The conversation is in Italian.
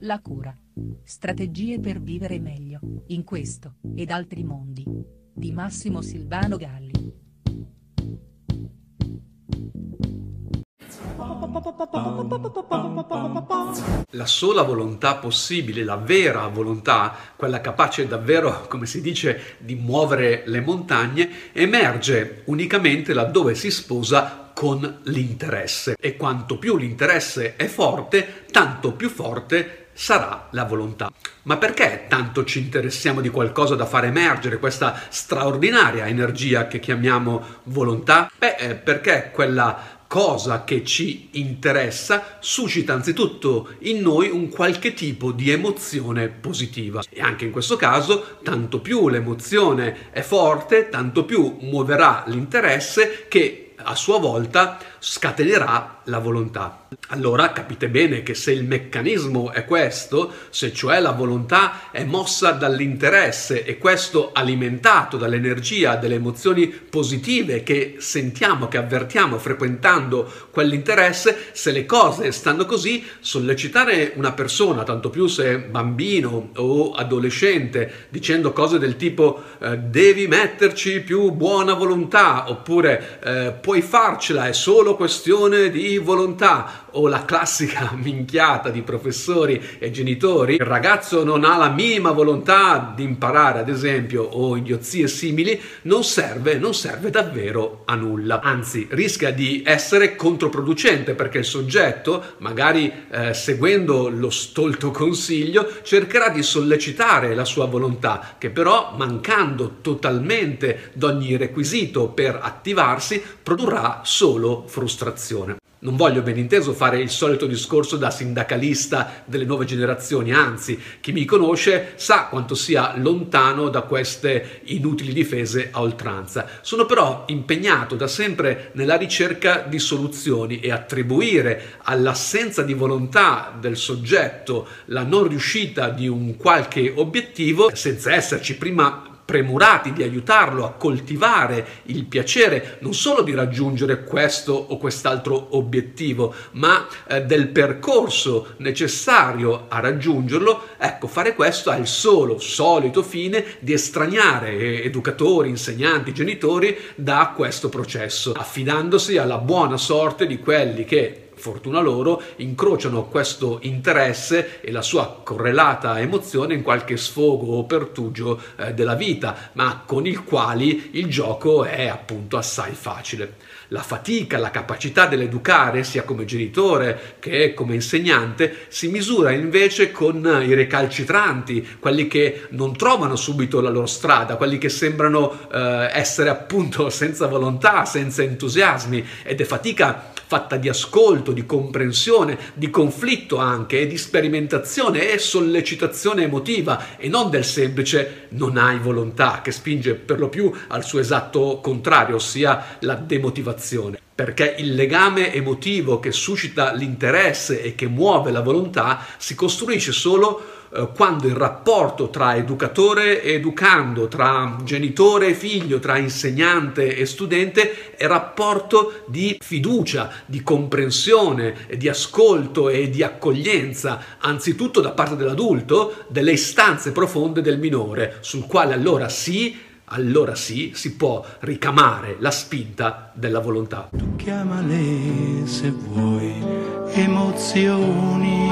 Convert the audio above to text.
La cura. Strategie per vivere meglio, in questo, ed altri mondi. Di Massimo Silvano Galli. La sola volontà possibile, la vera volontà, quella capace davvero, come si dice, di muovere le montagne, emerge unicamente laddove si sposa con l'interesse. E quanto più l'interesse è forte, tanto più forte sarà la volontà. Ma perché tanto ci interessiamo di qualcosa da far emergere questa straordinaria energia che chiamiamo volontà? Beh, eh, perché quella cosa che ci interessa suscita anzitutto in noi un qualche tipo di emozione positiva e anche in questo caso tanto più l'emozione è forte tanto più muoverà l'interesse che a sua volta scatenerà la volontà. Allora capite bene che se il meccanismo è questo, se cioè la volontà è mossa dall'interesse e questo alimentato dall'energia, delle emozioni positive che sentiamo, che avvertiamo frequentando quell'interesse, se le cose stanno così, sollecitare una persona, tanto più se bambino o adolescente, dicendo cose del tipo eh, devi metterci più buona volontà oppure eh, puoi farcela, è solo solo questione di volontà o la classica minchiata di professori e genitori, il ragazzo non ha la minima volontà di imparare ad esempio o idiozie simili, non serve, non serve davvero a nulla, anzi rischia di essere controproducente perché il soggetto, magari eh, seguendo lo stolto consiglio, cercherà di sollecitare la sua volontà, che però mancando totalmente d'ogni requisito per attivarsi, produrrà solo frustrazione. Non voglio ben inteso fare il solito discorso da sindacalista delle nuove generazioni, anzi, chi mi conosce sa quanto sia lontano da queste inutili difese a oltranza. Sono però impegnato da sempre nella ricerca di soluzioni e attribuire all'assenza di volontà del soggetto la non riuscita di un qualche obiettivo, senza esserci prima premurati di aiutarlo a coltivare il piacere non solo di raggiungere questo o quest'altro obiettivo, ma eh, del percorso necessario a raggiungerlo, ecco, fare questo ha il solo solito fine di estraniare educatori, insegnanti, genitori da questo processo, affidandosi alla buona sorte di quelli che fortuna loro, incrociano questo interesse e la sua correlata emozione in qualche sfogo o pertugio eh, della vita, ma con il quale il gioco è appunto assai facile. La fatica, la capacità dell'educare, sia come genitore che come insegnante, si misura invece con i recalcitranti, quelli che non trovano subito la loro strada, quelli che sembrano eh, essere appunto senza volontà, senza entusiasmi ed è fatica fatta di ascolto, di comprensione, di conflitto anche, di sperimentazione e sollecitazione emotiva e non del semplice non hai volontà che spinge per lo più al suo esatto contrario, ossia la demotivazione perché il legame emotivo che suscita l'interesse e che muove la volontà si costruisce solo eh, quando il rapporto tra educatore e educando, tra genitore e figlio, tra insegnante e studente è rapporto di fiducia, di comprensione, di ascolto e di accoglienza, anzitutto da parte dell'adulto, delle istanze profonde del minore, sul quale allora sì allora sì si può ricamare la spinta della volontà. Tu chiamale se vuoi emozioni.